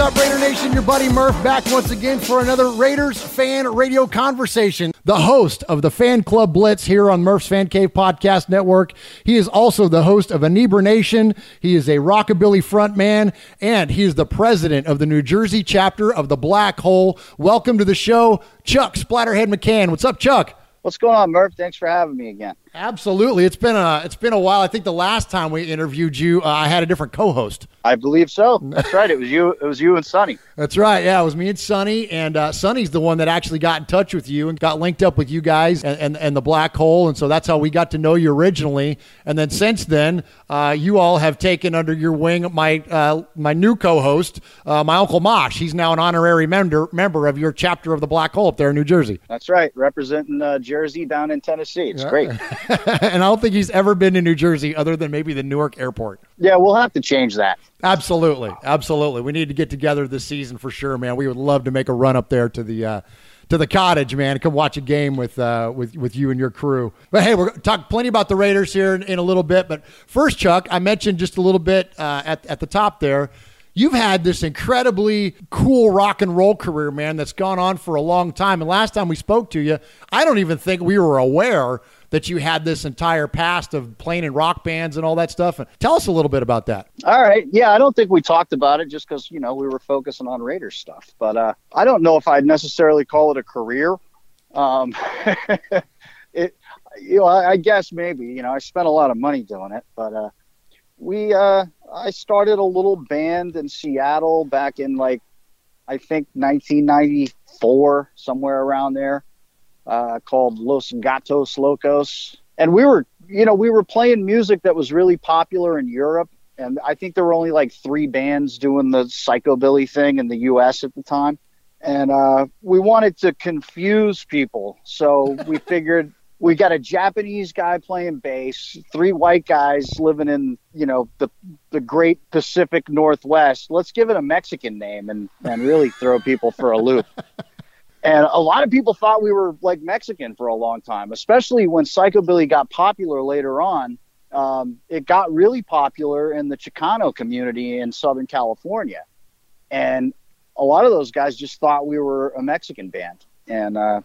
Up, Raider Nation? Your buddy Murph back once again for another Raiders fan radio conversation. The host of the Fan Club Blitz here on Murph's Fan Cave Podcast Network. He is also the host of Anibra Nation. He is a rockabilly frontman, and he is the president of the New Jersey chapter of the Black Hole. Welcome to the show, Chuck Splatterhead McCann. What's up, Chuck? What's going on, Murph? Thanks for having me again. Absolutely, it's been a it's been a while. I think the last time we interviewed you, uh, I had a different co-host. I believe so. That's right. It was you. It was you and Sonny. That's right. Yeah, it was me and Sonny, and uh, Sonny's the one that actually got in touch with you and got linked up with you guys and, and, and the black hole, and so that's how we got to know you originally. And then since then, uh, you all have taken under your wing my uh, my new co-host, uh, my uncle Mosh. He's now an honorary member member of your chapter of the black hole up there in New Jersey. That's right, representing uh, Jersey down in Tennessee. It's Yeah. great. and I don't think he's ever been to New Jersey other than maybe the Newark airport. Yeah, we'll have to change that. Absolutely, absolutely. We need to get together this season for sure, man. We would love to make a run up there to the uh, to the cottage, man. Come watch a game with uh, with with you and your crew. But hey, we're talk plenty about the Raiders here in, in a little bit. But first, Chuck, I mentioned just a little bit uh, at at the top there. You've had this incredibly cool rock and roll career, man, that's gone on for a long time. And last time we spoke to you, I don't even think we were aware that you had this entire past of playing in rock bands and all that stuff. And Tell us a little bit about that. All right. Yeah, I don't think we talked about it just because you know we were focusing on Raiders stuff. But uh, I don't know if I'd necessarily call it a career. Um, it, you know, I, I guess maybe. You know, I spent a lot of money doing it, but uh, we, uh, I started a little band in Seattle back in like, I think 1994, somewhere around there, uh, called Los Gatos Locos, and we were, you know, we were playing music that was really popular in Europe and I think there were only like three bands doing the psychobilly thing in the U.S. at the time, and uh, we wanted to confuse people, so we figured we got a Japanese guy playing bass, three white guys living in you know the the Great Pacific Northwest. Let's give it a Mexican name and and really throw people for a loop. And a lot of people thought we were like Mexican for a long time, especially when psychobilly got popular later on um, it got really popular in the Chicano community in Southern California. And a lot of those guys just thought we were a Mexican band. And uh,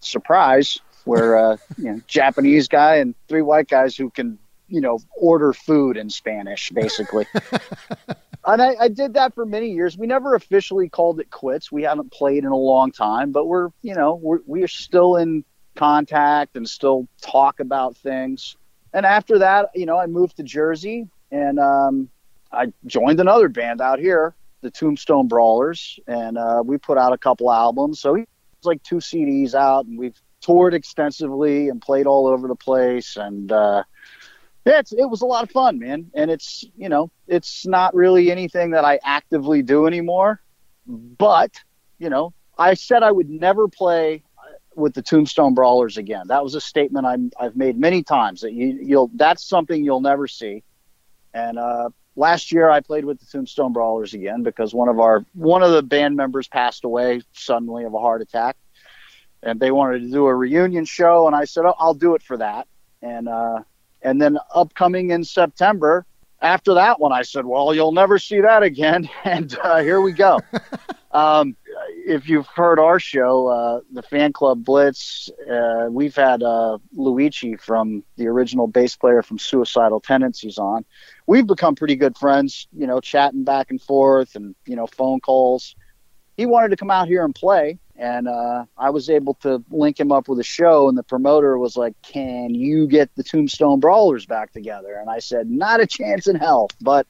surprise, we're a you know, Japanese guy and three white guys who can, you know, order food in Spanish, basically. and I, I did that for many years. We never officially called it quits. We haven't played in a long time, but we're, you know, we're, we are still in contact and still talk about things. And after that, you know, I moved to Jersey and um, I joined another band out here, the Tombstone Brawlers, and uh, we put out a couple albums. So it's like two CDs out, and we've toured extensively and played all over the place. And uh, yeah, it was a lot of fun, man. And it's you know, it's not really anything that I actively do anymore, but you know, I said I would never play with the Tombstone Brawlers again. That was a statement I'm, I've made many times that you, you'll that's something you'll never see. And uh, last year I played with the Tombstone Brawlers again because one of our one of the band members passed away suddenly of a heart attack, and they wanted to do a reunion show, and I said oh, I'll do it for that. And uh, and then upcoming in September, after that one, I said, well, you'll never see that again, and uh, here we go. um, if you've heard our show, uh, the Fan Club Blitz, uh, we've had uh, Luigi from the original bass player from Suicidal Tendencies on. We've become pretty good friends, you know, chatting back and forth and, you know, phone calls. He wanted to come out here and play, and uh, I was able to link him up with a show. And the promoter was like, "Can you get the Tombstone Brawlers back together?" And I said, "Not a chance in hell," but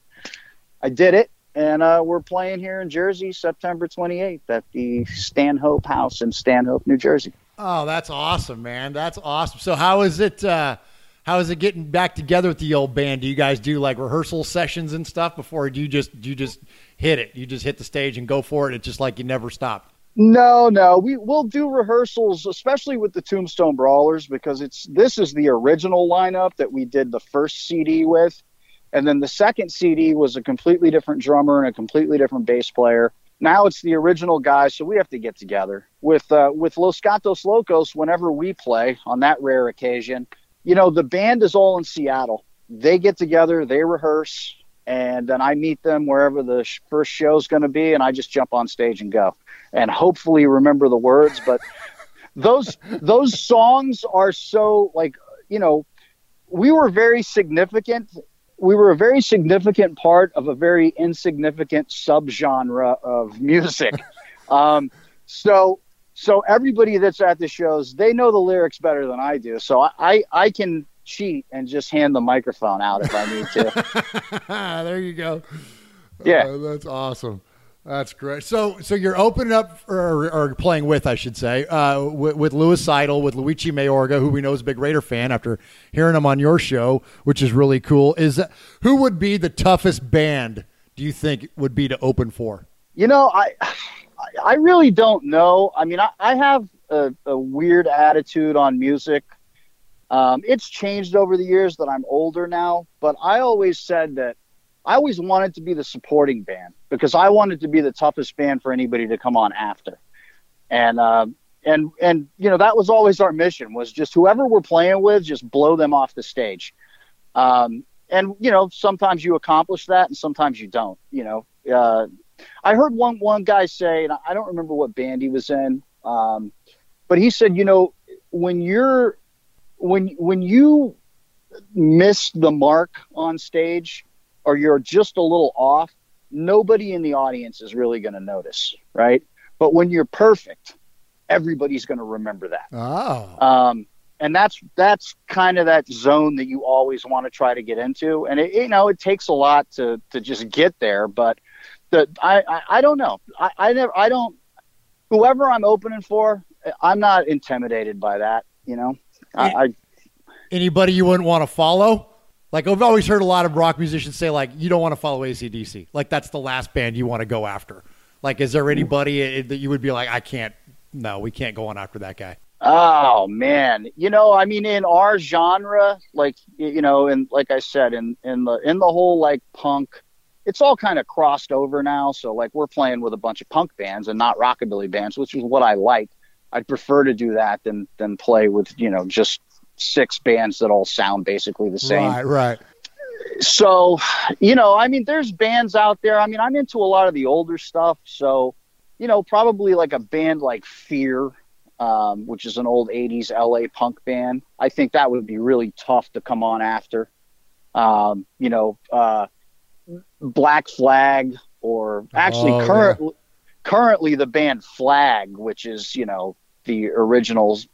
I did it and uh, we're playing here in Jersey September 28th at the Stanhope House in Stanhope, New Jersey. Oh, that's awesome, man! That's awesome. So, how is it? Uh, how is it getting back together with the old band? Do you guys do like rehearsal sessions and stuff before? do you just do you just hit it? You just hit the stage and go for it. It's just like you never stopped. No, no, we will do rehearsals, especially with the Tombstone Brawlers, because it's this is the original lineup that we did the first CD with and then the second CD was a completely different drummer and a completely different bass player. Now it's the original guys, so we have to get together with uh, with Los Gatos Locos. Whenever we play on that rare occasion, you know the band is all in Seattle. They get together, they rehearse, and then I meet them wherever the sh- first show is going to be, and I just jump on stage and go, and hopefully remember the words. But those those songs are so like you know we were very significant we were a very significant part of a very insignificant subgenre of music. um, so, so everybody that's at the shows, they know the lyrics better than I do. So I, I can cheat and just hand the microphone out if I need to. there you go. Yeah, uh, that's awesome. That's great. So, so you're opening up or, or playing with, I should say, uh, with, with Suicidal, with Luigi Mayorga, who we know is a big Raider fan after hearing him on your show, which is really cool. Is that, who would be the toughest band? Do you think would be to open for? You know, I, I really don't know. I mean, I, I have a, a weird attitude on music. Um, it's changed over the years that I'm older now, but I always said that I always wanted to be the supporting band because I wanted to be the toughest band for anybody to come on after. And uh, and and you know that was always our mission was just whoever we're playing with, just blow them off the stage. Um, and you know sometimes you accomplish that, and sometimes you don't. You know, uh, I heard one one guy say, and I don't remember what band he was in, um, but he said, you know, when you're when when you miss the mark on stage or you're just a little off, nobody in the audience is really going to notice, right? But when you're perfect, everybody's going to remember that. Oh. Um, and that's that's kind of that zone that you always want to try to get into, and it, you know it takes a lot to to just get there. But the I I, I don't know. I, I never I don't. Whoever I'm opening for, I'm not intimidated by that. You know, I, I anybody you wouldn't want to follow. Like I've always heard a lot of rock musicians say, like you don't want to follow ACDC. Like that's the last band you want to go after. Like, is there anybody eh, eh, that you would be like, I can't? No, we can't go on after that guy. Oh man, you know, I mean, in our genre, like you know, and like I said, in in the in the whole like punk, it's all kind of crossed over now. So like we're playing with a bunch of punk bands and not rockabilly bands, which is what I like. I'd prefer to do that than than play with you know just six bands that all sound basically the same. Right, right. So, you know, I mean, there's bands out there. I mean, I'm into a lot of the older stuff. So, you know, probably like a band like Fear, um, which is an old 80s LA punk band. I think that would be really tough to come on after. Um, you know, uh, Black Flag, or actually oh, currently, yeah. currently the band Flag, which is, you know, the originals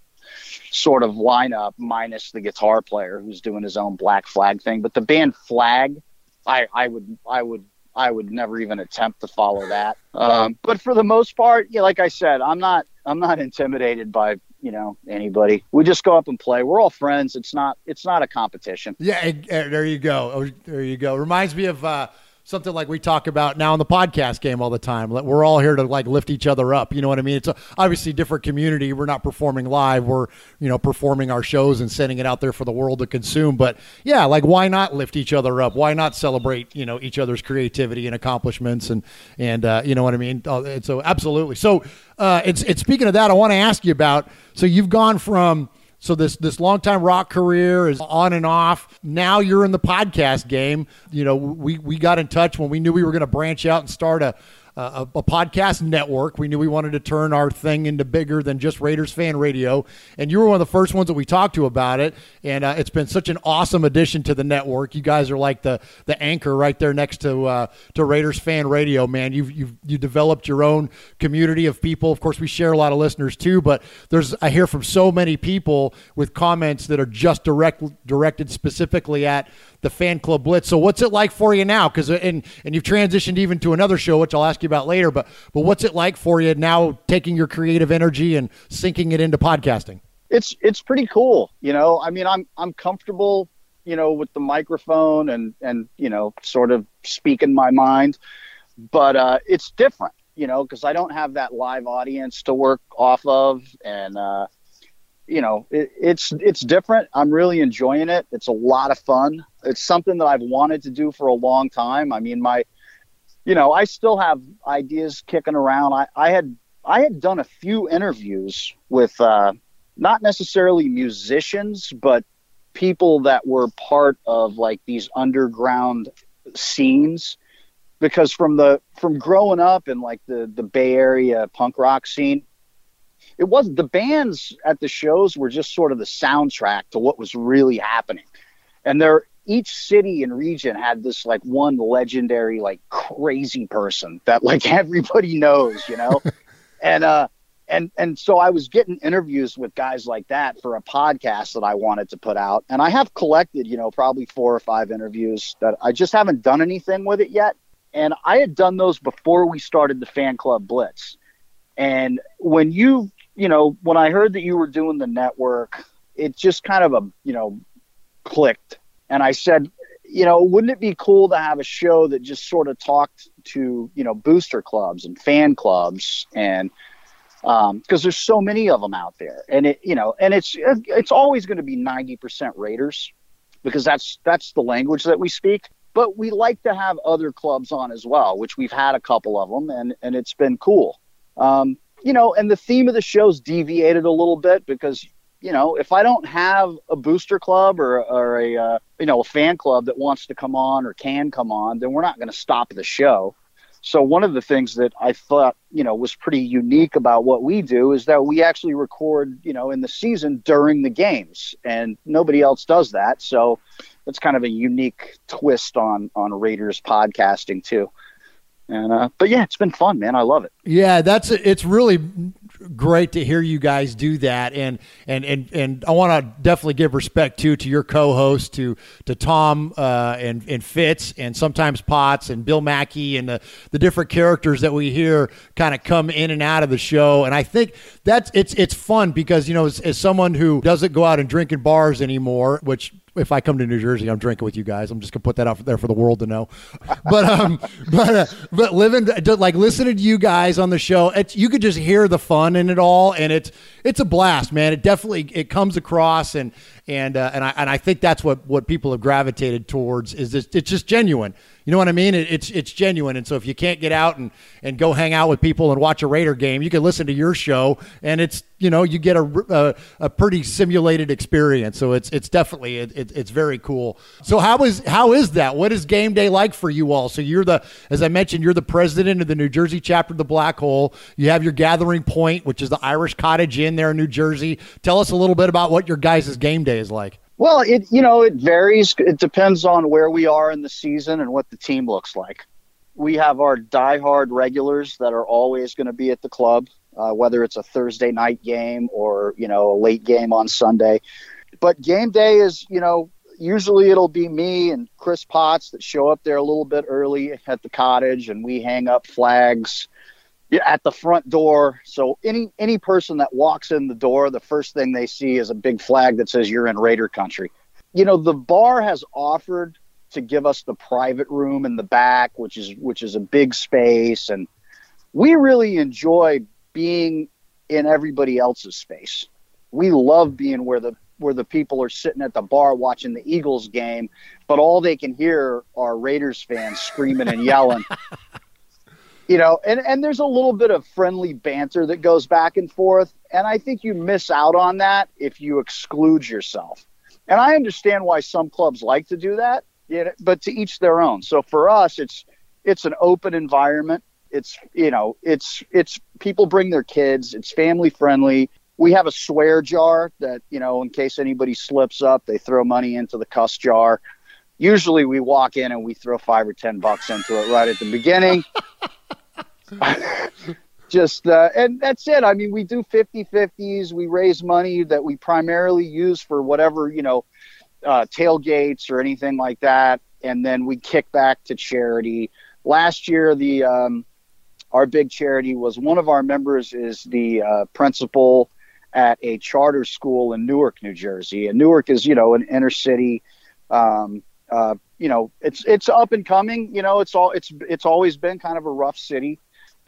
sort of lineup minus the guitar player who's doing his own Black Flag thing. But the band Flag, I, I would I would I would never even attempt to follow that. Um, but for the most part, yeah, like I said, I'm not I'm not intimidated by you know anybody. We just go up and play. We're all friends. It's not it's not a competition. Yeah, there you go. Oh, there you go. Reminds me of. Uh, something like we talk about now in the podcast game all the time. We're all here to like lift each other up. You know what I mean? It's a, obviously different community. We're not performing live. We're you know performing our shows and sending it out there for the world to consume. But yeah, like why not lift each other up? Why not celebrate you know each other's creativity and accomplishments and and uh, you know what I mean? Uh, so absolutely. So uh, it's it's speaking of that, I want to ask you about. So you've gone from so this this longtime rock career is on and off. Now you're in the podcast game. You know, we we got in touch when we knew we were going to branch out and start a a, a, podcast network. We knew we wanted to turn our thing into bigger than just Raiders fan radio. And you were one of the first ones that we talked to about it. And uh, it's been such an awesome addition to the network. You guys are like the the anchor right there next to uh, to Raiders fan radio. Man, you've you've you developed your own community of people. Of course, we share a lot of listeners too. But there's I hear from so many people with comments that are just direct directed specifically at the fan club blitz. So what's it like for you now? Because and and you've transitioned even to another show, which I'll ask you about later. But but what's it like for you now, taking your creative energy and sinking it into podcasting? It's it's pretty cool. You know, I mean, I'm I'm comfortable. You know, with the microphone and and you know, sort of speaking my mind, but uh, it's different. You know, because I don't have that live audience to work off of, and uh, you know, it, it's it's different. I'm really enjoying it. It's a lot of fun. It's something that I've wanted to do for a long time. I mean, my, you know, I still have ideas kicking around. I, I had I had done a few interviews with uh, not necessarily musicians, but people that were part of like these underground scenes because from the from growing up in like the the Bay Area punk rock scene it wasn't the bands at the shows were just sort of the soundtrack to what was really happening. And there each city and region had this like one legendary like crazy person that like everybody knows, you know. and uh and and so I was getting interviews with guys like that for a podcast that I wanted to put out. And I have collected, you know, probably four or five interviews that I just haven't done anything with it yet. And I had done those before we started the fan club blitz. And when you you know, when I heard that you were doing the network, it just kind of a, you know, clicked. And I said, you know, wouldn't it be cool to have a show that just sort of talked to, you know, booster clubs and fan clubs and because um, there's so many of them out there, and it, you know, and it's it's always going to be 90% Raiders because that's that's the language that we speak. But we like to have other clubs on as well, which we've had a couple of them, and and it's been cool. Um, you know, and the theme of the show's deviated a little bit because you know, if I don't have a booster club or, or a uh, you know a fan club that wants to come on or can come on, then we're not going to stop the show. So one of the things that I thought you know was pretty unique about what we do is that we actually record you know in the season during the games, and nobody else does that. So it's kind of a unique twist on on Raiders podcasting too. And uh, but yeah, it's been fun, man. I love it. Yeah, that's it's really great to hear you guys do that, and and and and I want to definitely give respect too to your co-host, to to Tom uh, and and Fitz, and sometimes Potts and Bill Mackey, and the the different characters that we hear kind of come in and out of the show. And I think that's it's it's fun because you know as, as someone who doesn't go out and drink in bars anymore, which if I come to New Jersey, I'm drinking with you guys. I'm just gonna put that out there for the world to know. But um, but uh, but living like listening to you guys on the show, it's, you could just hear the fun in it all, and it's it's a blast, man. It definitely it comes across, and and uh, and I and I think that's what what people have gravitated towards is this, it's just genuine. You know what I mean? It, it's it's genuine, and so if you can't get out and and go hang out with people and watch a Raider game, you can listen to your show, and it's you know you get a a, a pretty simulated experience. So it's it's definitely it, it, it's very cool. So how is how is that? What is game day like for you all? So you're the as I mentioned, you're the president of the New Jersey chapter of the Black Hole. You have your gathering point, which is the Irish Cottage Inn there in New Jersey. Tell us a little bit about what your guys' game day is like. Well, it you know it varies. It depends on where we are in the season and what the team looks like. We have our diehard regulars that are always going to be at the club, uh, whether it's a Thursday night game or you know a late game on Sunday. But game day is you know usually it'll be me and Chris Potts that show up there a little bit early at the cottage, and we hang up flags at the front door. So any any person that walks in the door, the first thing they see is a big flag that says you're in Raider country. You know, the bar has offered to give us the private room in the back, which is which is a big space, and we really enjoy being in everybody else's space. We love being where the where the people are sitting at the bar watching the Eagles game, but all they can hear are Raiders fans screaming and yelling. you know, and, and there's a little bit of friendly banter that goes back and forth. And I think you miss out on that if you exclude yourself. And I understand why some clubs like to do that, but to each their own. So for us, it's it's an open environment. It's you know, it's it's people bring their kids. It's family friendly we have a swear jar that you know in case anybody slips up they throw money into the cuss jar usually we walk in and we throw five or ten bucks into it right at the beginning just uh, and that's it i mean we do 50 50s we raise money that we primarily use for whatever you know uh, tailgates or anything like that and then we kick back to charity last year the um, our big charity was one of our members is the uh, principal at a charter school in Newark, New Jersey. And Newark is, you know, an inner city. Um, uh, you know, it's it's up and coming. You know, it's all it's it's always been kind of a rough city,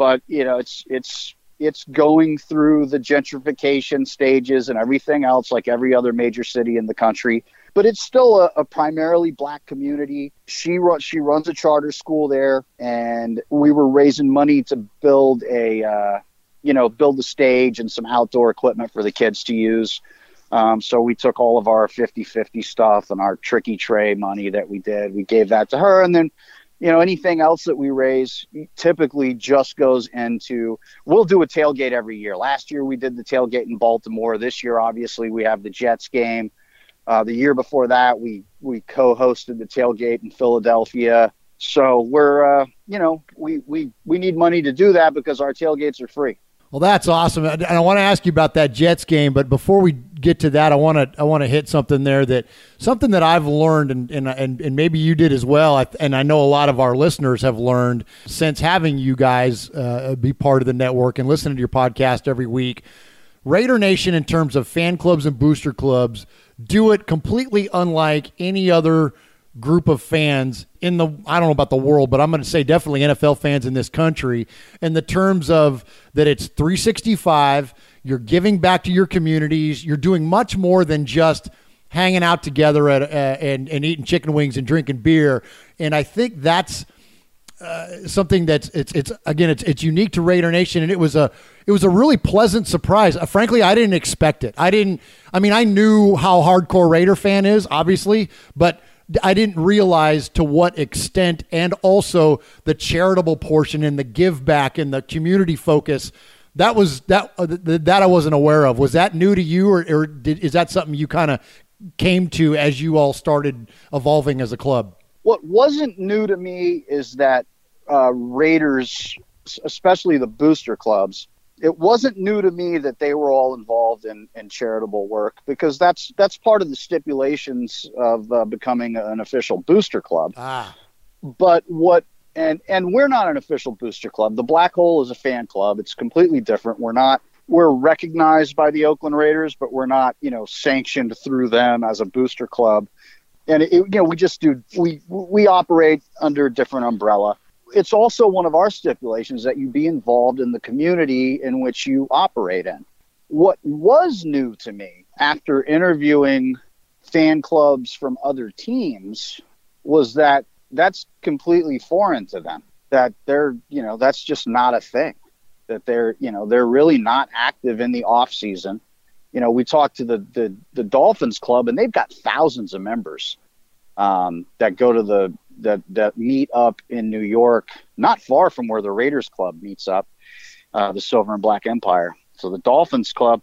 but you know, it's it's it's going through the gentrification stages and everything else, like every other major city in the country. But it's still a, a primarily black community. She runs she runs a charter school there, and we were raising money to build a uh, you know, build the stage and some outdoor equipment for the kids to use. Um, so we took all of our 50 50 stuff and our tricky tray money that we did, we gave that to her. And then, you know, anything else that we raise typically just goes into, we'll do a tailgate every year. Last year we did the tailgate in Baltimore. This year, obviously, we have the Jets game. Uh, the year before that, we, we co hosted the tailgate in Philadelphia. So we're, uh, you know, we, we, we need money to do that because our tailgates are free. Well, that's awesome, and I want to ask you about that Jets game. But before we get to that, I want to I want to hit something there that something that I've learned, and and and, and maybe you did as well, and I know a lot of our listeners have learned since having you guys uh, be part of the network and listening to your podcast every week. Raider Nation, in terms of fan clubs and booster clubs, do it completely unlike any other group of fans in the I don't know about the world, but I'm going to say definitely NFL fans in this country in the terms of that it's 365, you're giving back to your communities, you're doing much more than just hanging out together at, uh, and and eating chicken wings and drinking beer, and I think that's uh, something that's it's it's again it's it's unique to Raider Nation, and it was a it was a really pleasant surprise. Uh, frankly, I didn't expect it. I didn't. I mean, I knew how hardcore Raider fan is, obviously, but I didn't realize to what extent, and also the charitable portion and the give back and the community focus. That was that uh, that I wasn't aware of. Was that new to you, or, or did, is that something you kind of came to as you all started evolving as a club? What wasn't new to me is that uh, Raiders, especially the booster clubs, it wasn't new to me that they were all involved in, in charitable work because that's that's part of the stipulations of uh, becoming an official booster club. Ah. But what and and we're not an official booster club. The Black Hole is a fan club. It's completely different. We're not we're recognized by the Oakland Raiders, but we're not, you know, sanctioned through them as a booster club. And it, you know, we just do we we operate under a different umbrella it's also one of our stipulations that you be involved in the community in which you operate in. What was new to me after interviewing fan clubs from other teams was that that's completely foreign to them. That they're, you know, that's just not a thing. That they're, you know, they're really not active in the off season. You know, we talked to the the, the Dolphins club and they've got thousands of members um, that go to the that that meet up in New York, not far from where the Raiders Club meets up, uh, the Silver and Black Empire. So the Dolphins Club,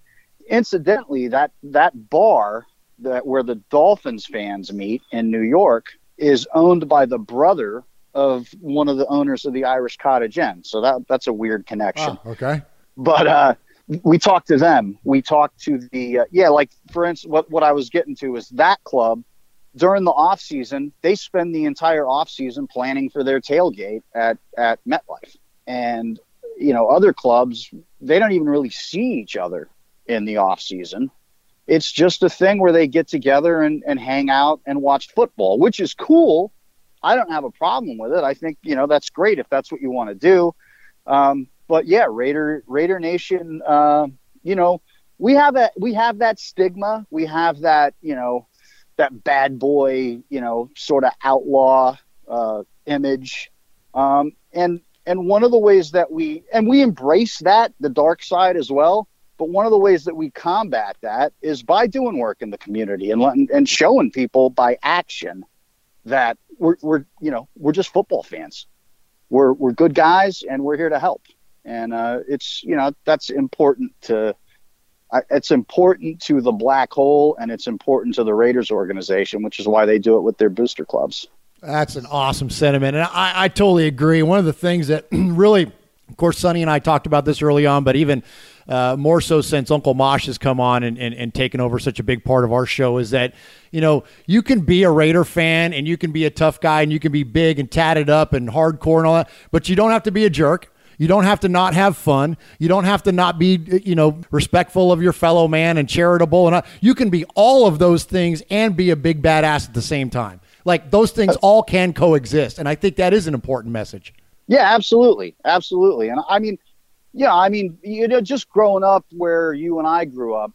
incidentally, that that bar that where the Dolphins fans meet in New York is owned by the brother of one of the owners of the Irish Cottage Inn. So that that's a weird connection. Oh, okay. but uh, we talked to them. We talked to the uh, yeah, like for instance, what what I was getting to is that club during the off season they spend the entire off season planning for their tailgate at at MetLife, and you know other clubs they don't even really see each other in the off season. It's just a thing where they get together and, and hang out and watch football, which is cool. I don't have a problem with it. I think you know that's great if that's what you want to do. Um, but yeah, Raider Raider Nation, uh, you know, we have that we have that stigma. We have that you know that bad boy, you know, sort of outlaw uh, image. Um, and and one of the ways that we and we embrace that the dark side as well. But one of the ways that we combat that is by doing work in the community and letting, and showing people by action that we're, we're you know we're just football fans. We're we're good guys and we're here to help and uh, it's you know that's important to it's important to the black hole and it's important to the Raiders organization, which is why they do it with their booster clubs. That's an awesome sentiment, and I, I totally agree. One of the things that really, of course, Sonny and I talked about this early on, but even uh, more so since Uncle Mosh has come on and, and, and taken over such a big part of our show is that, you know, you can be a Raider fan and you can be a tough guy and you can be big and tatted up and hardcore and all that, but you don't have to be a jerk. You don't have to not have fun. You don't have to not be, you know, respectful of your fellow man and charitable. And you can be all of those things and be a big badass at the same time. Like those things all can coexist. And I think that is an important message. Yeah, absolutely. Absolutely. And I mean, yeah, I mean, you know, just growing up where you and I grew up,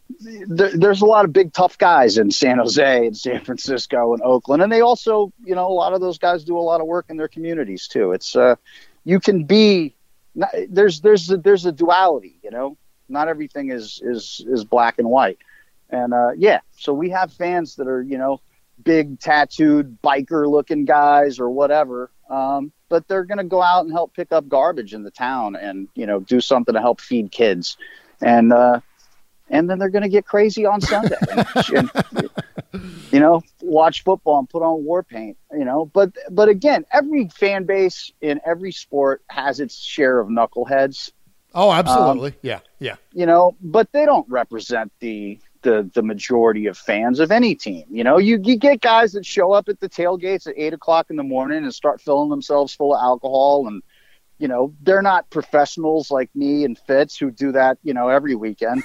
there, there's a lot of big tough guys in San Jose and San Francisco and Oakland, and they also, you know, a lot of those guys do a lot of work in their communities too. It's uh, you can be there's there's a, there's a duality, you know. Not everything is is is black and white, and uh, yeah. So we have fans that are you know big tattooed biker looking guys or whatever, um, but they're going to go out and help pick up garbage in the town and you know do something to help feed kids, and uh, and then they're going to get crazy on Sunday. and, and, you know, watch football and put on war paint, you know. But but again, every fan base in every sport has its share of knuckleheads. Oh, absolutely. Um, yeah, yeah. You know, but they don't represent the the the majority of fans of any team. You know, you, you get guys that show up at the tailgates at eight o'clock in the morning and start filling themselves full of alcohol and you know, they're not professionals like me and Fitz who do that, you know, every weekend.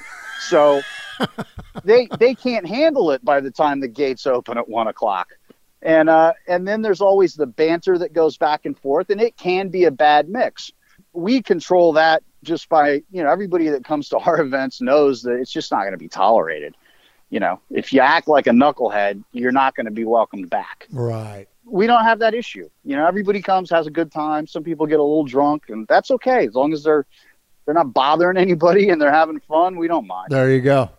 So they they can't handle it by the time the gates open at one o'clock. And uh, and then there's always the banter that goes back and forth, and it can be a bad mix. We control that just by you know everybody that comes to our events knows that it's just not going to be tolerated. You know, if you act like a knucklehead, you're not going to be welcomed back. Right. We don't have that issue. You know, everybody comes, has a good time. Some people get a little drunk, and that's okay as long as they're they're not bothering anybody and they're having fun. We don't mind. There you go.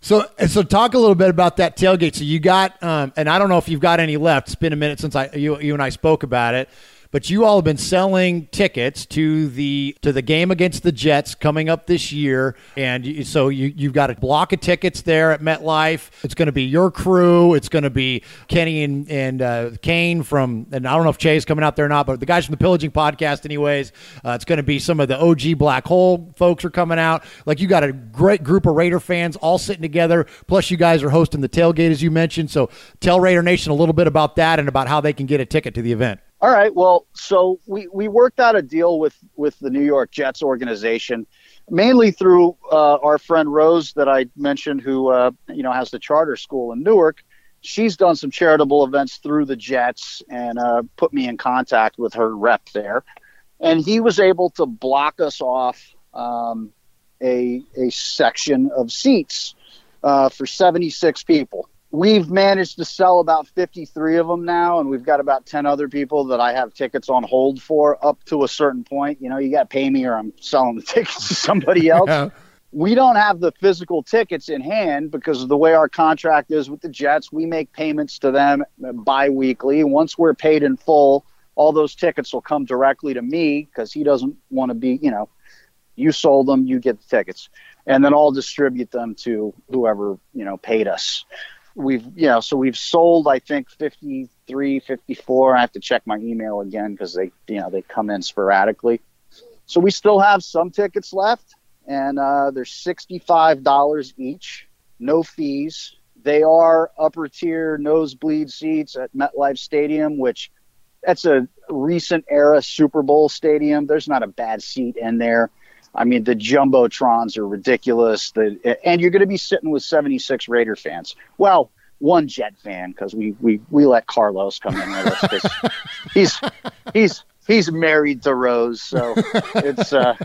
So, so talk a little bit about that tailgate. So you got, um, and I don't know if you've got any left. It's been a minute since I you you and I spoke about it but you all have been selling tickets to the to the game against the Jets coming up this year, and so you you've got a block of tickets there at MetLife. It's going to be your crew. It's going to be Kenny and and uh, Kane from, and I don't know if Jay's coming out there or not, but the guys from the Pillaging Podcast, anyways. Uh, it's going to be some of the OG Black Hole folks are coming out. Like you got a great group of Raider fans all sitting together. Plus, you guys are hosting the tailgate as you mentioned. So tell Raider Nation a little bit about that and about how they can get a ticket to the event. All right. Well, so we, we worked out a deal with, with the New York Jets organization, mainly through uh, our friend Rose that I mentioned, who uh, you know has the charter school in Newark. She's done some charitable events through the Jets and uh, put me in contact with her rep there, and he was able to block us off um, a a section of seats uh, for 76 people we've managed to sell about 53 of them now and we've got about 10 other people that i have tickets on hold for up to a certain point. You know you got to pay me or i'm selling the tickets to somebody else. Yeah. we don't have the physical tickets in hand because of the way our contract is with the jets. We make payments to them bi-weekly. Once we're paid in full all those tickets will come directly to me because he doesn't want to be you know you sold them you get the tickets. And then i'll distribute them to whoever you know paid us we've you know so we've sold i think 53 54 i have to check my email again because they you know they come in sporadically so we still have some tickets left and uh, they're sixty-five dollars each, no fees. They are upper tier nosebleed seats at MetLife Stadium, which that's a recent era Super Bowl stadium. There's not a bad seat in there. I mean, the jumbotrons are ridiculous. The and you're going to be sitting with 76 Raider fans. Well, one Jet fan because we we we let Carlos come in with us because he's he's he's married to Rose, so it's uh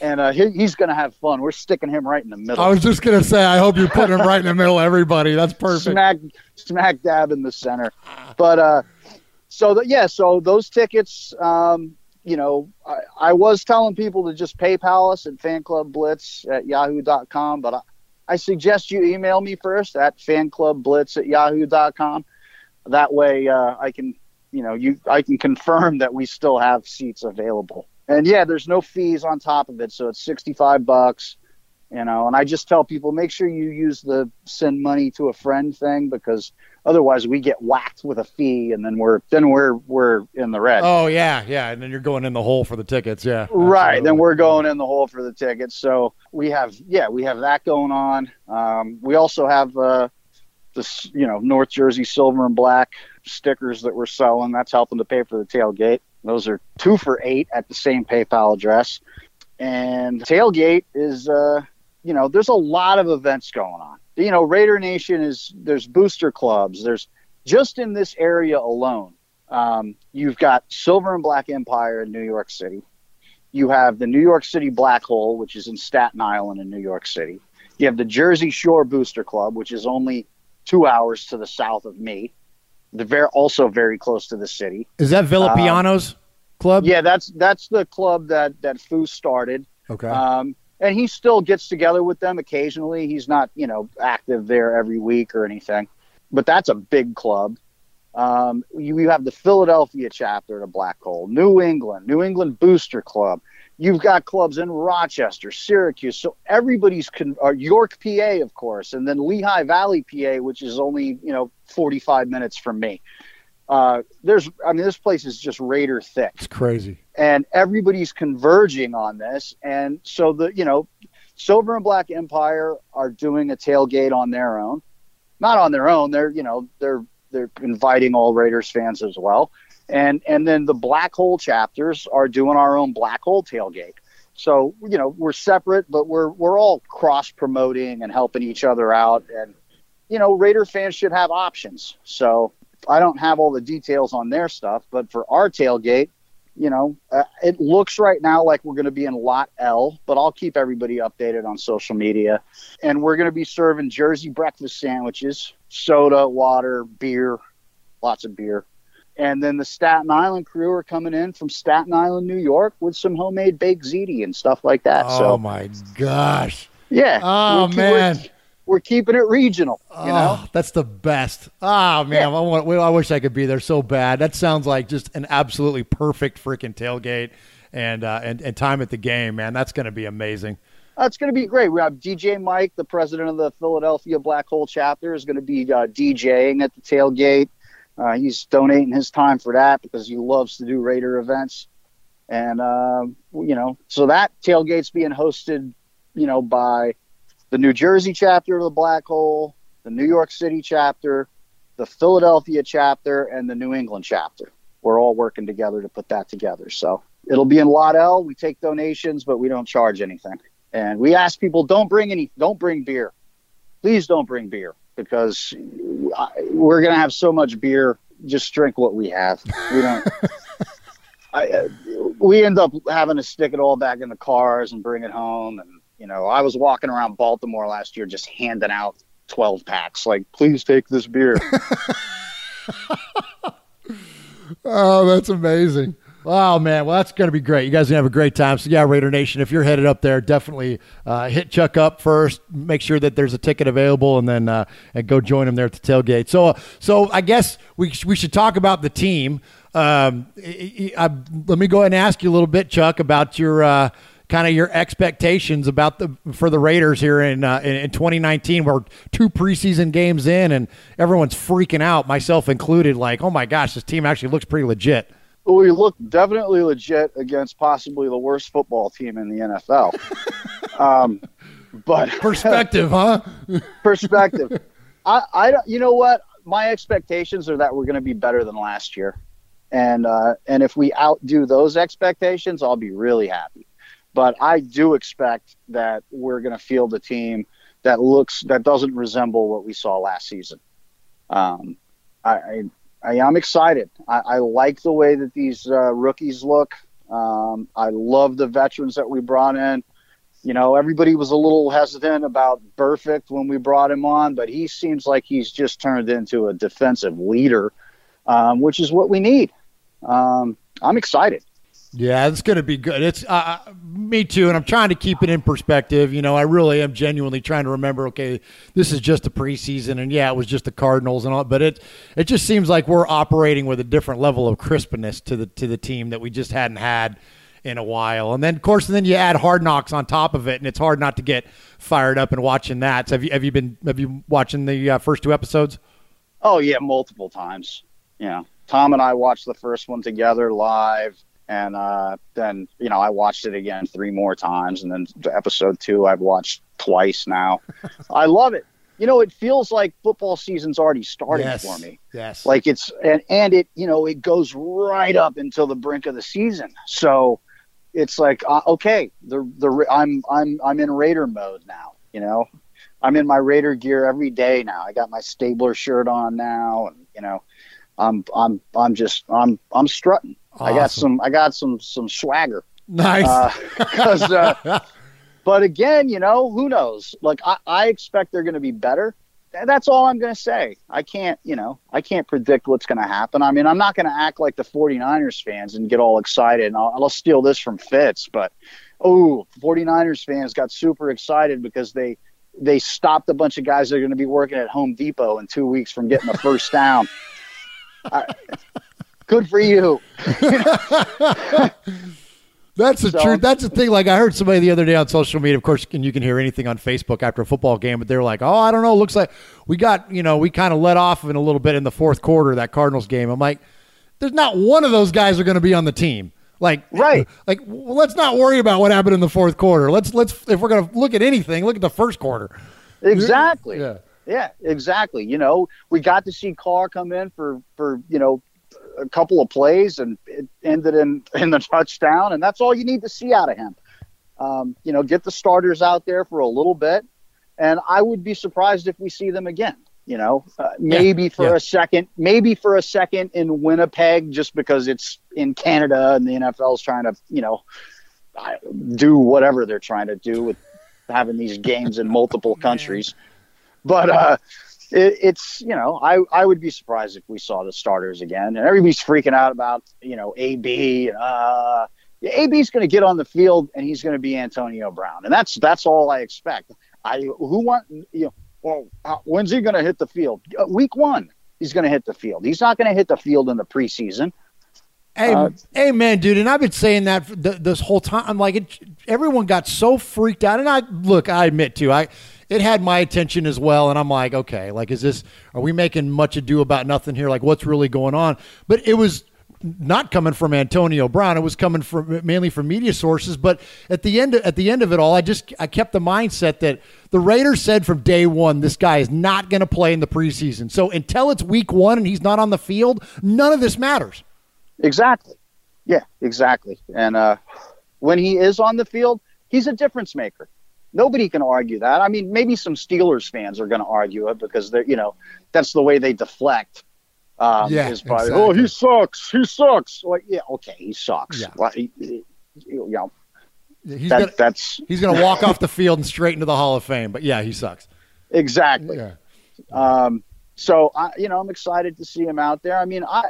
and uh, he, he's going to have fun. We're sticking him right in the middle. I was just going to say, I hope you put him right in the middle everybody. That's perfect. Smack, smack dab in the center. But uh, so the, yeah, so those tickets, um, you know, I, I, was telling people to just PayPal us at fanclubblitz at yahoo.com, but I, I suggest you email me first at fanclubblitz at yahoo.com. That way uh, I can, you know, you I can confirm that we still have seats available and yeah, there's no fees on top of it, so it's 65 bucks. You know, and I just tell people make sure you use the send money to a friend thing because otherwise we get whacked with a fee and then we're then we're we're in the red. Oh yeah, yeah, and then you're going in the hole for the tickets, yeah. Right, absolutely. then we're going in the hole for the tickets. So we have yeah, we have that going on. Um, we also have uh, this you know North Jersey silver and black stickers that we're selling. That's helping to pay for the tailgate. Those are two for eight at the same PayPal address. And tailgate is, uh, you know, there's a lot of events going on. You know, Raider Nation is there's booster clubs. There's just in this area alone. Um, you've got Silver and Black Empire in New York City. You have the New York City Black Hole, which is in Staten Island in New York City. You have the Jersey Shore Booster Club, which is only two hours to the south of me. They're very, also very close to the city. Is that Villapiano's um, club? Yeah, that's that's the club that that Foo started. Okay. Um, and he still gets together with them occasionally. He's not, you know, active there every week or anything, but that's a big club. Um, you, you have the Philadelphia chapter of Black Hole, New England, New England Booster Club, You've got clubs in Rochester, Syracuse. So everybody's con- uh, York, PA, of course, and then Lehigh Valley, PA, which is only you know 45 minutes from me. Uh, there's, I mean, this place is just Raider thick. It's crazy, and everybody's converging on this. And so the, you know, Silver and Black Empire are doing a tailgate on their own, not on their own. They're, you know, they're they're inviting all Raiders fans as well and and then the black hole chapters are doing our own black hole tailgate so you know we're separate but we're we're all cross promoting and helping each other out and you know raider fans should have options so i don't have all the details on their stuff but for our tailgate you know uh, it looks right now like we're going to be in lot l but i'll keep everybody updated on social media and we're going to be serving jersey breakfast sandwiches soda water beer lots of beer and then the Staten Island crew are coming in from Staten Island, New York, with some homemade baked ziti and stuff like that. Oh so, my gosh! Yeah. Oh we're, man. We're, we're, keeping it regional. You oh, know, that's the best. Oh man, yeah. I, want, I wish I could be there so bad. That sounds like just an absolutely perfect freaking tailgate and uh, and and time at the game, man. That's going to be amazing. That's going to be great. We have DJ Mike, the president of the Philadelphia Black Hole chapter, is going to be uh, DJing at the tailgate. Uh, he's donating his time for that because he loves to do Raider events. And, uh, you know, so that tailgate's being hosted, you know, by the New Jersey chapter of the Black Hole, the New York City chapter, the Philadelphia chapter, and the New England chapter. We're all working together to put that together. So it'll be in Lot L. We take donations, but we don't charge anything. And we ask people don't bring any, don't bring beer. Please don't bring beer because we're going to have so much beer. Just drink what we have. We don't. I, uh, we end up having to stick it all back in the cars and bring it home. And you know, I was walking around Baltimore last year just handing out twelve packs. Like, please take this beer. oh, that's amazing. Oh man, well that's going to be great. You guys are gonna have a great time. So yeah, Raider Nation, if you're headed up there, definitely uh, hit Chuck up first. Make sure that there's a ticket available, and then uh, and go join him there at the tailgate. So uh, so I guess we we should talk about the team. Um, I, I, let me go ahead and ask you a little bit, Chuck, about your uh, kind of your expectations about the for the Raiders here in, uh, in, in 2019. We're two preseason games in, and everyone's freaking out, myself included. Like, oh my gosh, this team actually looks pretty legit we look definitely legit against possibly the worst football team in the NFL. Um, but Perspective, huh? perspective. I, I, you know what? My expectations are that we're going to be better than last year, and uh, and if we outdo those expectations, I'll be really happy. But I do expect that we're going to field a team that looks that doesn't resemble what we saw last season. Um, I, I, I am excited. I, I like the way that these uh, rookies look. Um, I love the veterans that we brought in you know, everybody was a little hesitant about Burfict when we brought him on, but he seems like he's just turned into a defensive leader, um, which is what we need. Um, I'm excited. Yeah, it's going to be good. It's uh, me too, and I'm trying to keep it in perspective. You know, I really am genuinely trying to remember. Okay, this is just a preseason, and yeah, it was just the Cardinals and all, but it it just seems like we're operating with a different level of crispness to the to the team that we just hadn't had in a while. And then, of course, and then you add Hard Knocks on top of it, and it's hard not to get fired up and watching that. So have you have you been have you watching the uh, first two episodes? Oh yeah, multiple times. Yeah, Tom and I watched the first one together live, and uh, then you know I watched it again three more times, and then episode two I've watched twice now. I love it. You know, it feels like football season's already started Yes. for me. Yes. Like it's and and it you know it goes right up until the brink of the season. So it's like uh, okay, the the I'm I'm I'm in Raider mode now. You know, I'm in my Raider gear every day now. I got my Stabler shirt on now, and you know, I'm I'm I'm just I'm I'm strutting. I got some I got some some swagger. nice. Uh, uh, but again, you know, who knows? Like I, I expect they're going to be better. That's all I'm going to say. I can't, you know, I can't predict what's going to happen. I mean, I'm not going to act like the 49ers fans and get all excited. And I'll, I'll steal this from Fitz, but oh, 49ers fans got super excited because they they stopped a bunch of guys that are going to be working at Home Depot in two weeks from getting the first down. I, good for you. That's the So- truth. That's the thing. Like I heard somebody the other day on social media. Of course, and you can hear anything on Facebook after a football game, but they're like, "Oh, I don't know. Looks like we got you know we kind of let off in a little bit in the fourth quarter that Cardinals game." I'm like, "There's not one of those guys are going to be on the team." Like Right. Like well, let's not worry about what happened in the fourth quarter. Let's let's if we're going to look at anything, look at the first quarter. Exactly. Yeah. Yeah, exactly. You know, we got to see Carr come in for for you know a couple of plays, and it ended in in the touchdown, and that's all you need to see out of him. Um, you know, get the starters out there for a little bit, and I would be surprised if we see them again. You know, uh, maybe for yeah. a second, maybe for a second in Winnipeg, just because it's in Canada and the NFL's trying to, you know, do whatever they're trying to do with having these games in multiple countries. But uh, it, it's you know I I would be surprised if we saw the starters again, and everybody's freaking out about you know AB. Uh, AB's going to get on the field and he's going to be Antonio Brown, and that's that's all I expect. I who want you know well when's he going to hit the field? Uh, week one, he's going to hit the field. He's not going to hit the field in the preseason. Hey, Uh, hey, man, dude, and I've been saying that th- this whole time. I'm like, it, everyone got so freaked out, and I look, I admit too, I it had my attention as well, and I'm like, okay, like, is this? Are we making much ado about nothing here? Like, what's really going on? But it was not coming from Antonio Brown. It was coming from mainly from media sources. But at the end, at the end of it all, I just I kept the mindset that the Raiders said from day one, this guy is not going to play in the preseason. So until it's week one and he's not on the field, none of this matters. Exactly. Yeah, exactly. And uh, when he is on the field, he's a difference maker. Nobody can argue that. I mean, maybe some Steelers fans are going to argue it because they're, you know, that's the way they deflect. Um, Yeah, is by, exactly. oh, he sucks. He sucks. Like, yeah, okay, he sucks. Yeah. Well, he- he- you know, He's that, gonna, that's he's gonna walk off the field and straight into the Hall of Fame. But yeah, he sucks. exactly. Yeah. Um, so I, you know, I'm excited to see him out there. I mean, I,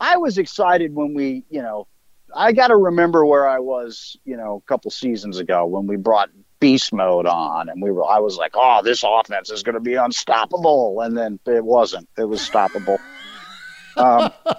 I was excited when we, you know, I got to remember where I was, you know, a couple seasons ago when we brought beast mode on, and we were, I was like, oh, this offense is going to be unstoppable, and then it wasn't. It was stoppable. um,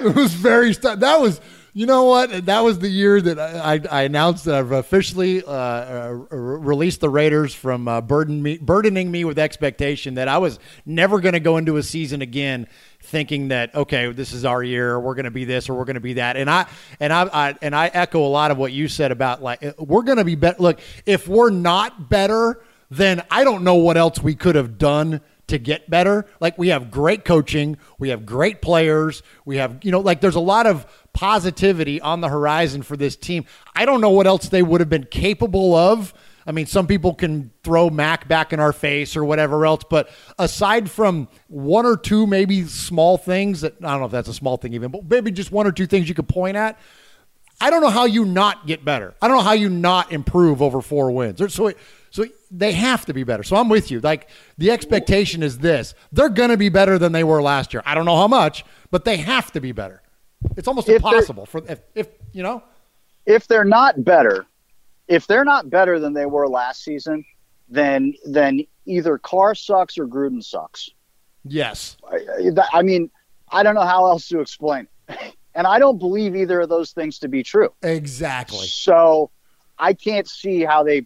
It was very stu- that was You know what? That was the year that I, I, announced that I've officially uh, uh, released the Raiders from uh, burden me, burdening me with expectation that I was never going to go into a season again thinking that okay, this is our year, we're going to be this or we're going to be that. And I and I, I, and I echo a lot of what you said about like we're going to be better. Look, if we're not better, then I don't know what else we could have done to get better. Like we have great coaching, we have great players, we have you know like there's a lot of positivity on the horizon for this team. I don't know what else they would have been capable of. I mean, some people can throw Mac back in our face or whatever else, but aside from one or two maybe small things that I don't know if that's a small thing even, but maybe just one or two things you could point at. I don't know how you not get better. I don't know how you not improve over four wins. So, so they have to be better. So I'm with you. Like the expectation is this: they're going to be better than they were last year. I don't know how much, but they have to be better. It's almost if impossible for if, if you know. If they're not better, if they're not better than they were last season, then then either Carr sucks or Gruden sucks. Yes. I, I mean, I don't know how else to explain it. And I don't believe either of those things to be true. Exactly. So I can't see how they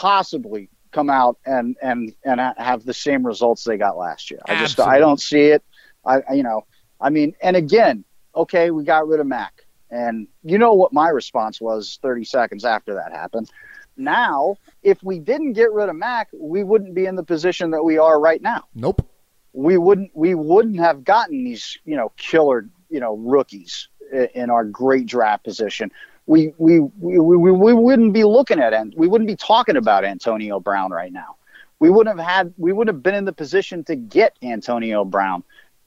possibly come out and and and have the same results they got last year. I just. I don't see it. I you know, I mean, and again, okay, we got rid of Mac. And you know what my response was 30 seconds after that happened. Now, if we didn't get rid of Mac, we wouldn't be in the position that we are right now. Nope. We wouldn't we wouldn't have gotten these, you know, killer, you know, rookies in our great draft position. We we we, we, we wouldn't be looking at and we wouldn't be talking about Antonio Brown right now. We wouldn't have had we wouldn't have been in the position to get Antonio Brown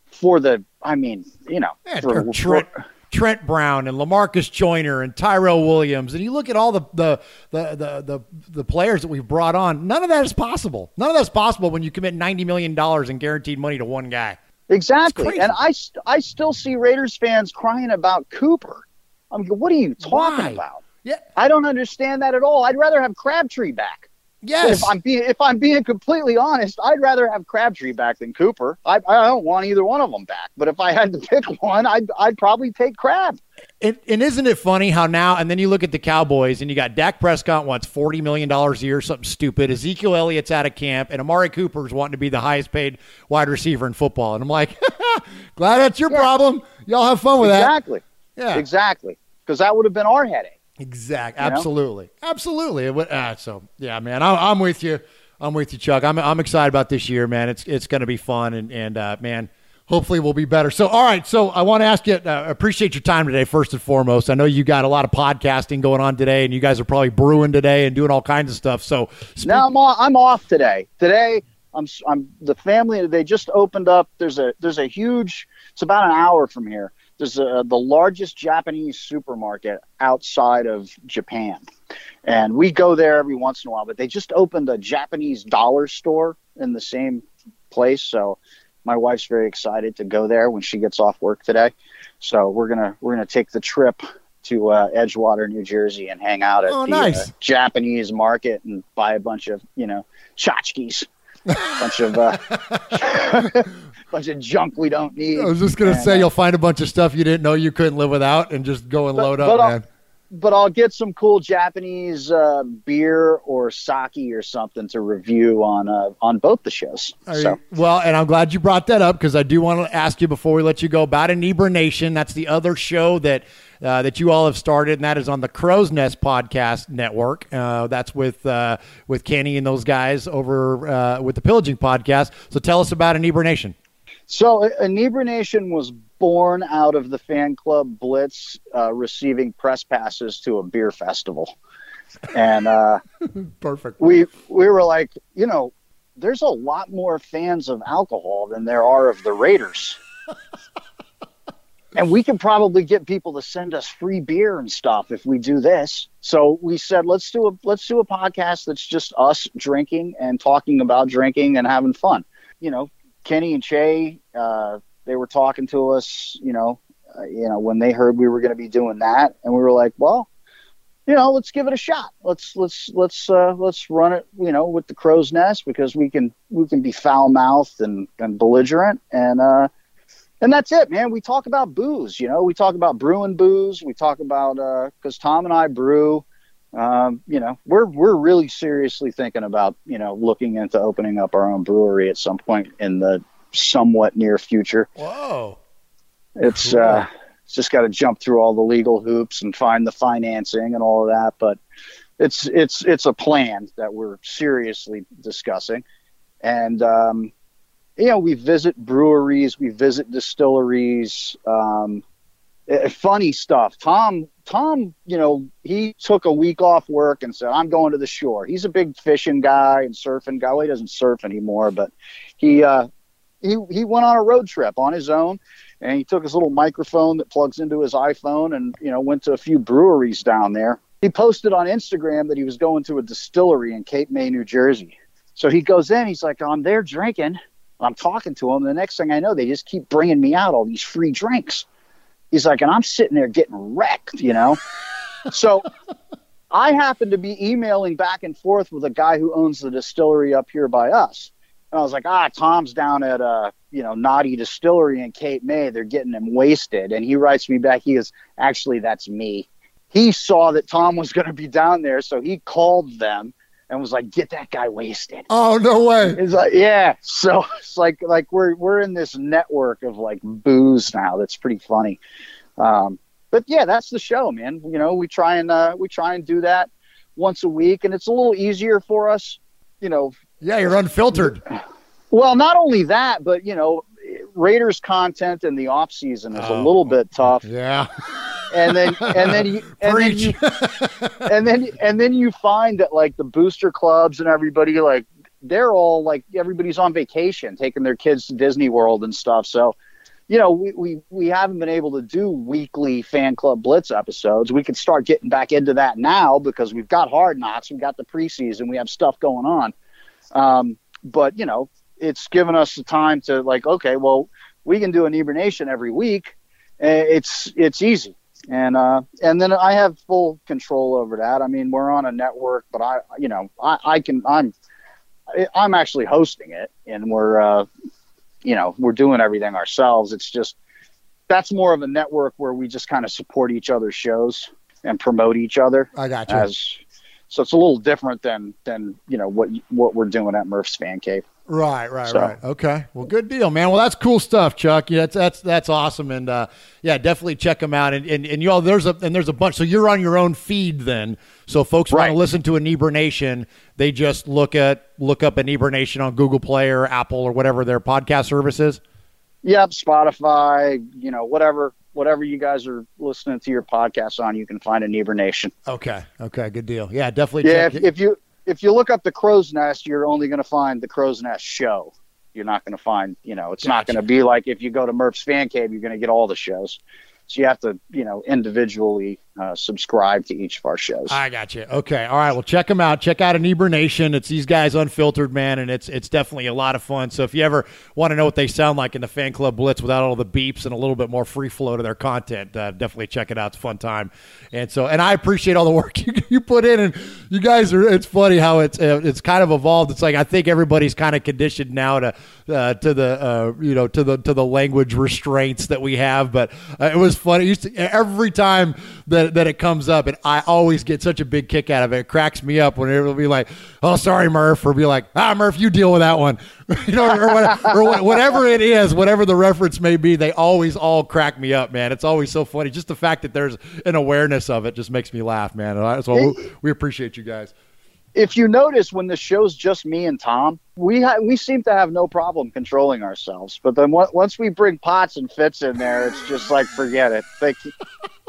for the I mean, you know, yeah, for, Trent, for, Trent Brown and Lamarcus Joyner and Tyrell Williams, and you look at all the the, the the the the players that we've brought on, none of that is possible. None of that's possible when you commit ninety million dollars in guaranteed money to one guy. Exactly, and I I still see Raiders fans crying about Cooper. I mean, what are you talking Why? about? Yeah, I don't understand that at all. I'd rather have Crabtree back. Yes. If I'm being if I'm being completely honest, I'd rather have Crabtree back than Cooper. I, I don't want either one of them back. But if I had to pick one, I'd I'd probably take Crab. And, and isn't it funny how now and then you look at the Cowboys and you got Dak Prescott wants forty million dollars a year, something stupid. Ezekiel Elliott's out of camp, and Amari Cooper's wanting to be the highest paid wide receiver in football. And I'm like, glad that's your yeah. problem. Y'all have fun with exactly. that. Exactly. Yeah. Exactly. Because that would have been our headache. Exactly. Absolutely. Know? Absolutely. Uh, so yeah, man, I, I'm with you. I'm with you, Chuck. I'm I'm excited about this year, man. It's it's going to be fun, and and uh, man, hopefully we'll be better. So, all right. So I want to ask you. Uh, appreciate your time today, first and foremost. I know you got a lot of podcasting going on today, and you guys are probably brewing today and doing all kinds of stuff. So speak- now I'm off, I'm off today. Today I'm I'm the family. They just opened up. There's a there's a huge. It's about an hour from here there's a, the largest Japanese supermarket outside of Japan. And we go there every once in a while, but they just opened a Japanese dollar store in the same place. So my wife's very excited to go there when she gets off work today. So we're gonna we're gonna take the trip to uh, Edgewater, New Jersey, and hang out at oh, the nice. uh, Japanese market and buy a bunch of you know tchotchkes, a bunch of uh, bunch of junk we don't need. I was just gonna and, say uh, you'll find a bunch of stuff you didn't know you couldn't live without, and just go and but, load up, man. I'll, but I'll get some cool Japanese uh, beer or sake or something to review on uh, on both the shows. So. Well, and I'm glad you brought that up because I do want to ask you before we let you go about Inebra Nation. That's the other show that uh, that you all have started, and that is on the Crow's Nest Podcast Network. Uh, that's with uh, with Kenny and those guys over uh, with the Pillaging Podcast. So tell us about Inebra Nation. So, Inebra Nation was born out of the fan club Blitz uh, receiving press passes to a beer festival, and uh, perfect. We we were like, you know, there's a lot more fans of alcohol than there are of the Raiders. and we can probably get people to send us free beer and stuff if we do this. So we said, let's do a let's do a podcast that's just us drinking and talking about drinking and having fun. You know, Kenny and Che, uh, they were talking to us, you know, uh, you know, when they heard we were going to be doing that, and we were like, well, you know, let's give it a shot. Let's let's let's uh, let's run it, you know, with the crow's nest because we can we can be foul mouthed and, and belligerent and uh, and that's it, man. We talk about booze. You know, we talk about brewing booze. We talk about because uh, Tom and I brew. Um, you know, we're we're really seriously thinking about you know looking into opening up our own brewery at some point in the somewhat near future. Whoa! It's cool. uh, it's just got to jump through all the legal hoops and find the financing and all of that, but it's it's it's a plan that we're seriously discussing, and um, you know we visit breweries, we visit distilleries. Um, eh, funny stuff. Tom Tom, you know, he took a week off work and said, "I'm going to the shore." He's a big fishing guy and surfing guy. Well, he doesn't surf anymore, but he uh, he he went on a road trip on his own, and he took his little microphone that plugs into his iPhone, and you know, went to a few breweries down there he posted on Instagram that he was going to a distillery in Cape May, New Jersey. So he goes in, he's like, I'm there drinking. I'm talking to him. The next thing I know, they just keep bringing me out all these free drinks. He's like, and I'm sitting there getting wrecked, you know? so I happen to be emailing back and forth with a guy who owns the distillery up here by us. And I was like, ah, Tom's down at, uh, you know, Naughty Distillery in Cape May. They're getting him wasted. And he writes me back. He goes, actually, that's me he saw that Tom was going to be down there, so he called them and was like, "Get that guy wasted." Oh no way! He's like, "Yeah." So it's like like we're we're in this network of like booze now. That's pretty funny. Um, but yeah, that's the show, man. You know, we try and uh, we try and do that once a week, and it's a little easier for us. You know. Yeah, you're unfiltered. Well, not only that, but you know, Raiders content in the off season is oh, a little bit tough. Yeah. and then and then you and then you, and then and then you find that like the booster clubs and everybody like they're all like everybody's on vacation taking their kids to Disney World and stuff. So, you know, we, we, we haven't been able to do weekly fan club blitz episodes. We could start getting back into that now because we've got hard knocks, we've got the preseason, we have stuff going on. Um, but you know, it's given us the time to like, okay, well, we can do an hibernation every week. It's it's easy and uh, and then I have full control over that. I mean, we're on a network, but I, you know, I, I can, I'm, I'm actually hosting it, and we're, uh, you know, we're doing everything ourselves. It's just that's more of a network where we just kind of support each other's shows and promote each other. I got you. As so, it's a little different than than you know what what we're doing at Murph's Fan Cave. Right, right, so. right. Okay. Well, good deal, man. Well, that's cool stuff, Chuck. Yeah, that's that's that's awesome, and uh, yeah, definitely check them out. And and, and you all there's a and there's a bunch. So you're on your own feed then. So folks right. want to listen to Nation, they just look at look up Aneber Nation on Google Play or Apple or whatever their podcast service is. Yep, Spotify. You know, whatever whatever you guys are listening to your podcast on, you can find Aneber Nation. Okay. Okay. Good deal. Yeah, definitely. Yeah, if, if you if you look up the crow's nest, you're only going to find the crow's nest show. You're not going to find, you know, it's gotcha. not going to be like if you go to Murph's Fan Cave, you're going to get all the shows. So you have to, you know, individually uh, subscribe to each of our shows. I got you. Okay. All right. Well, check them out. Check out Nation. It's these guys unfiltered, man, and it's it's definitely a lot of fun. So if you ever want to know what they sound like in the fan club blitz without all the beeps and a little bit more free flow to their content, uh, definitely check it out. It's fun time. And so, and I appreciate all the work you, you put in. And you guys are. It's funny how it's uh, it's kind of evolved. It's like I think everybody's kind of conditioned now to uh, to the uh, you know to the to the language restraints that we have. But it was funny. To, every time that that it comes up, and I always get such a big kick out of it. It cracks me up when it'll be like, "Oh, sorry, Murph," or be like, "Ah, Murph, you deal with that one," you know, or, or, or, whatever it is, whatever the reference may be. They always all crack me up, man. It's always so funny. Just the fact that there's an awareness of it just makes me laugh, man. So we, we appreciate you guys if you notice when the show's just me and Tom, we ha- we seem to have no problem controlling ourselves. But then w- once we bring Pots and Fitz in there, it's just like forget it. They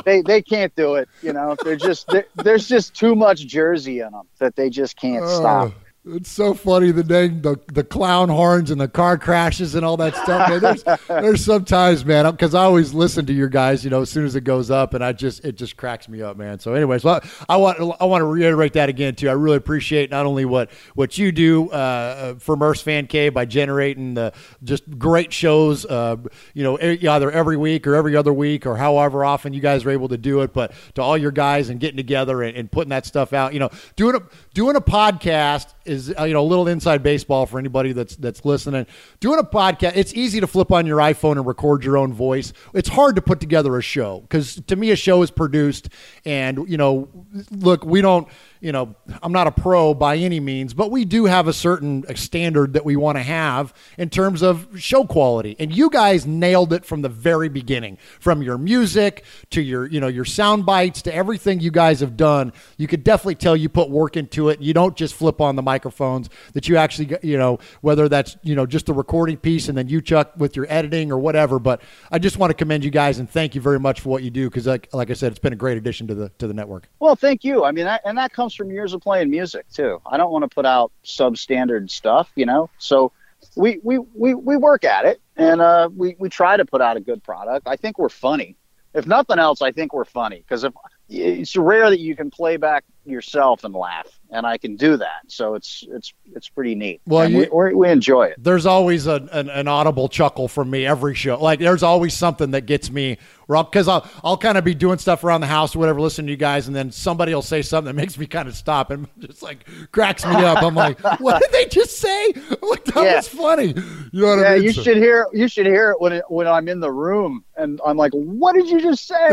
they they can't do it. You know, they're just they're, there's just too much Jersey in them that they just can't oh. stop. It's so funny the dang the the clown horns and the car crashes and all that stuff. Man, there's there's sometimes, man, because I always listen to your guys. You know, as soon as it goes up, and I just it just cracks me up, man. So, anyways, well, I want I want to reiterate that again too. I really appreciate not only what what you do uh, for Murph's Fan Cave by generating the just great shows. Uh, you know, either every week or every other week or however often you guys are able to do it, but to all your guys and getting together and, and putting that stuff out. You know, doing a doing a podcast is uh, you know a little inside baseball for anybody that's that's listening. Doing a podcast, it's easy to flip on your iPhone and record your own voice. It's hard to put together a show because to me a show is produced, and you know, look, we don't you know, I'm not a pro by any means, but we do have a certain standard that we want to have in terms of show quality. And you guys nailed it from the very beginning, from your music to your, you know, your sound bites to everything you guys have done. You could definitely tell you put work into it. You don't just flip on the microphones that you actually, you know, whether that's, you know, just the recording piece and then you chuck with your editing or whatever. But I just want to commend you guys and thank you very much for what you do. Cause like, like I said, it's been a great addition to the, to the network. Well, thank you. I mean, that, and that comes comes from years of playing music too. I don't want to put out substandard stuff, you know. So we we we, we work at it and uh, we we try to put out a good product. I think we're funny. If nothing else, I think we're funny because if it's rare that you can play back yourself and laugh and I can do that. So it's it's it's pretty neat. Well, you, we, we, enjoy it. There's always a, an, an audible chuckle from me every show. Like there's always something that gets me because I'll I'll kind of be doing stuff around the house or whatever, listening to you guys, and then somebody will say something that makes me kind of stop and just like cracks me up. I'm like, what did they just say? Like that yeah. was funny. You know what yeah, I mean? you so, should hear you should hear it when it, when I'm in the room and I'm like, what did you just say?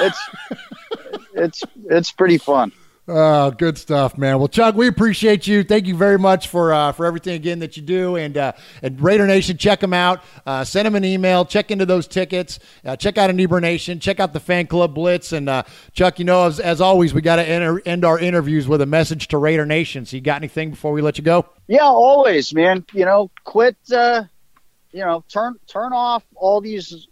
it's it's it's pretty fun. Oh, good stuff, man. Well, Chuck, we appreciate you. Thank you very much for uh, for everything again that you do. And uh, and Raider Nation, check them out. Uh, send them an email. Check into those tickets. Uh, check out Inebriation. Nation. Check out the Fan Club Blitz. And uh, Chuck, you know, as, as always, we got to enter, end our interviews with a message to Raider Nation. So, you got anything before we let you go? Yeah, always, man. You know, quit. Uh, you know, turn turn off all these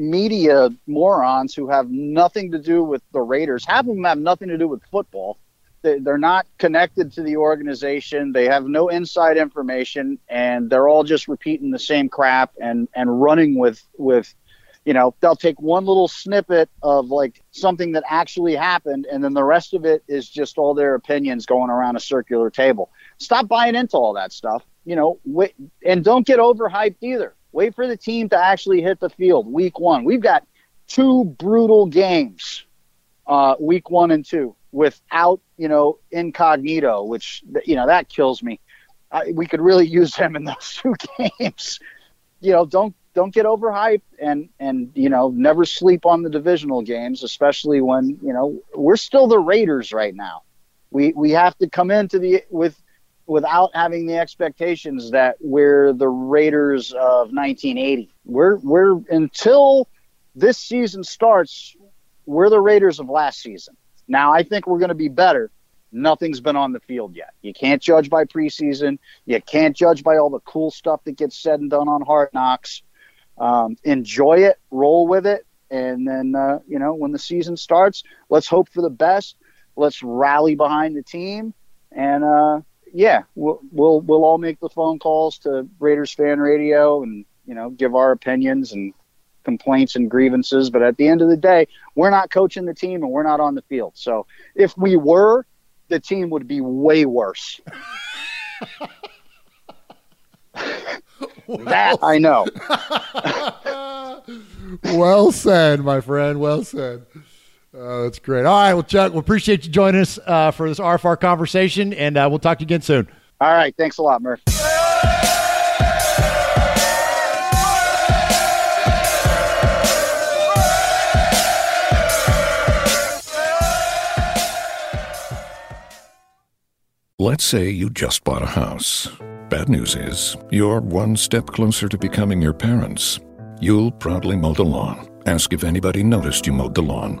media morons who have nothing to do with the Raiders. Half of them have nothing to do with football. They're not connected to the organization. They have no inside information, and they're all just repeating the same crap and and running with with, you know, they'll take one little snippet of like something that actually happened, and then the rest of it is just all their opinions going around a circular table. Stop buying into all that stuff, you know, and don't get overhyped either Wait for the team to actually hit the field week one. We've got two brutal games, uh, week one and two, without, you know, Incognito, which, you know, that kills me. I, we could really use him in those two games. You know, don't don't get overhyped and and you know never sleep on the divisional games, especially when you know we're still the Raiders right now. We we have to come into the with without having the expectations that we're the Raiders of 1980. We're we're until this season starts, we're the Raiders of last season. Now I think we're going to be better. Nothing's been on the field yet. You can't judge by preseason. You can't judge by all the cool stuff that gets said and done on Hard Knocks. Um, enjoy it, roll with it, and then uh, you know when the season starts, let's hope for the best. Let's rally behind the team, and uh, yeah, we'll, we'll we'll all make the phone calls to Raiders fan radio and you know give our opinions and complaints and grievances. But at the end of the day, we're not coaching the team and we're not on the field. So if we were, the team would be way worse. that I know. well said, my friend. Well said. Uh, that's great. All right. Well, Chuck, we appreciate you joining us uh, for this RFR conversation, and uh, we'll talk to you again soon. All right. Thanks a lot, Murph. Let's say you just bought a house. Bad news is, you're one step closer to becoming your parents. You'll proudly mow the lawn. Ask if anybody noticed you mowed the lawn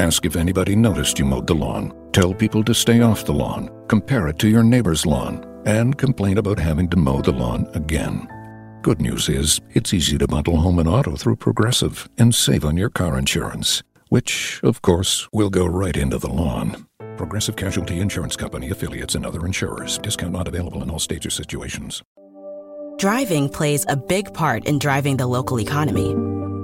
Ask if anybody noticed you mowed the lawn. Tell people to stay off the lawn. Compare it to your neighbor's lawn. And complain about having to mow the lawn again. Good news is, it's easy to bundle home and auto through Progressive and save on your car insurance, which, of course, will go right into the lawn. Progressive Casualty Insurance Company affiliates and other insurers. Discount not available in all states or situations. Driving plays a big part in driving the local economy.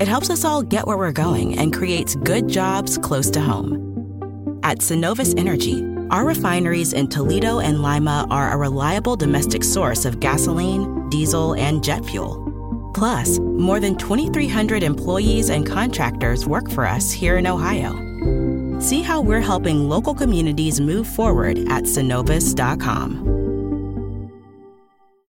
It helps us all get where we're going and creates good jobs close to home. At Cenovus Energy, our refineries in Toledo and Lima are a reliable domestic source of gasoline, diesel, and jet fuel. Plus, more than 2,300 employees and contractors work for us here in Ohio. See how we're helping local communities move forward at cenovus.com.